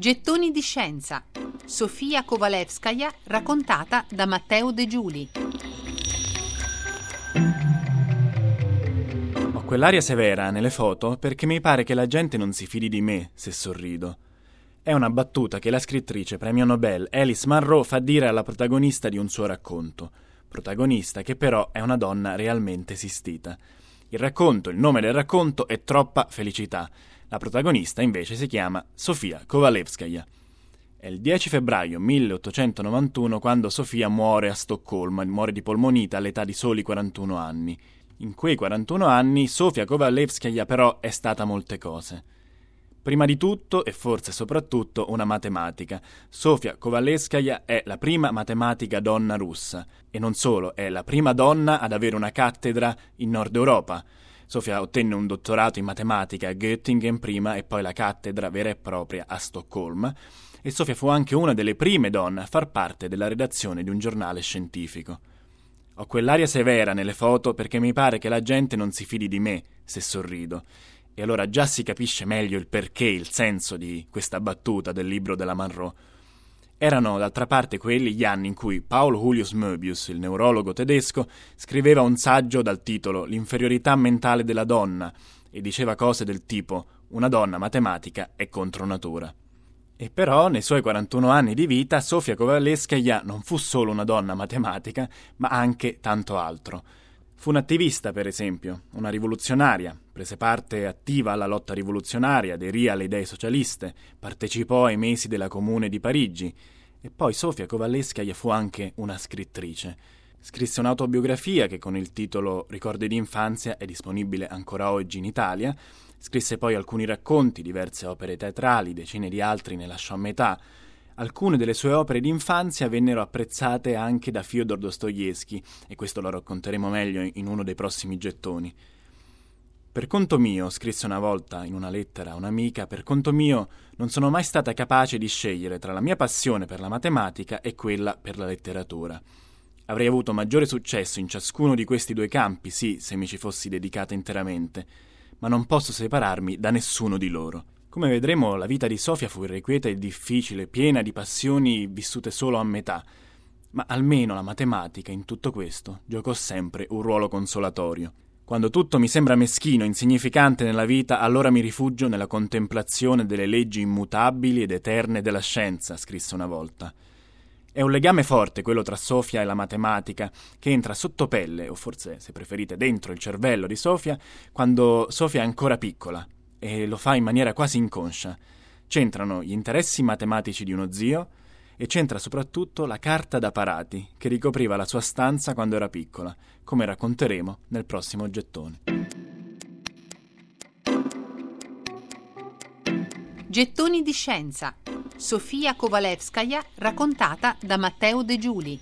Gettoni di scienza. Sofia Kovalevskaya raccontata da Matteo De Giuli. Ho quell'aria severa nelle foto perché mi pare che la gente non si fidi di me se sorrido. È una battuta che la scrittrice premio Nobel Alice Munro fa dire alla protagonista di un suo racconto, protagonista che però è una donna realmente esistita. Il racconto, il nome del racconto è Troppa felicità la protagonista invece si chiama Sofia Kovalevskaya. È il 10 febbraio 1891 quando Sofia muore a Stoccolma, muore di polmonite all'età di soli 41 anni. In quei 41 anni Sofia Kovalevskaya però è stata molte cose. Prima di tutto, e forse soprattutto, una matematica. Sofia Kovalevskaya è la prima matematica donna russa, e non solo, è la prima donna ad avere una cattedra in Nord Europa. Sofia ottenne un dottorato in matematica a Göttingen prima e poi la cattedra vera e propria a Stoccolma e Sofia fu anche una delle prime donne a far parte della redazione di un giornale scientifico. Ho quell'aria severa nelle foto perché mi pare che la gente non si fidi di me se sorrido. E allora già si capisce meglio il perché, il senso di questa battuta del libro della Monroe. Erano d'altra parte quelli gli anni in cui Paul Julius Möbius, il neurologo tedesco, scriveva un saggio dal titolo L'inferiorità mentale della donna e diceva cose del tipo una donna matematica è contro natura. E però, nei suoi 41 anni di vita, Sofia Kovalevskaya non fu solo una donna matematica, ma anche tanto altro. Fu un'attivista, per esempio, una rivoluzionaria, prese parte attiva alla lotta rivoluzionaria, aderì alle idee socialiste, partecipò ai mesi della Comune di Parigi e poi Sofia Kovalevskaya fu anche una scrittrice. Scrisse un'autobiografia che con il titolo Ricordi d'infanzia è disponibile ancora oggi in Italia. Scrisse poi alcuni racconti, diverse opere teatrali, decine di altri ne lasciò a metà. Alcune delle sue opere d'infanzia vennero apprezzate anche da Fyodor Dostoevsky e questo lo racconteremo meglio in uno dei prossimi gettoni. Per conto mio, scrisse una volta in una lettera a un'amica, per conto mio non sono mai stata capace di scegliere tra la mia passione per la matematica e quella per la letteratura. Avrei avuto maggiore successo in ciascuno di questi due campi, sì, se mi ci fossi dedicata interamente, ma non posso separarmi da nessuno di loro. Come vedremo, la vita di Sofia fu irrequieta e difficile, piena di passioni vissute solo a metà, ma almeno la matematica in tutto questo giocò sempre un ruolo consolatorio. Quando tutto mi sembra meschino, insignificante nella vita, allora mi rifugio nella contemplazione delle leggi immutabili ed eterne della scienza, scrisse una volta. È un legame forte quello tra Sofia e la matematica, che entra sotto pelle, o forse, se preferite, dentro il cervello di Sofia, quando Sofia è ancora piccola, e lo fa in maniera quasi inconscia. C'entrano gli interessi matematici di uno zio, e c'entra soprattutto la carta da parati che ricopriva la sua stanza quando era piccola, come racconteremo nel prossimo gettone. Gettoni di scienza. Sofia Kovalevskaya raccontata da Matteo De Giuli.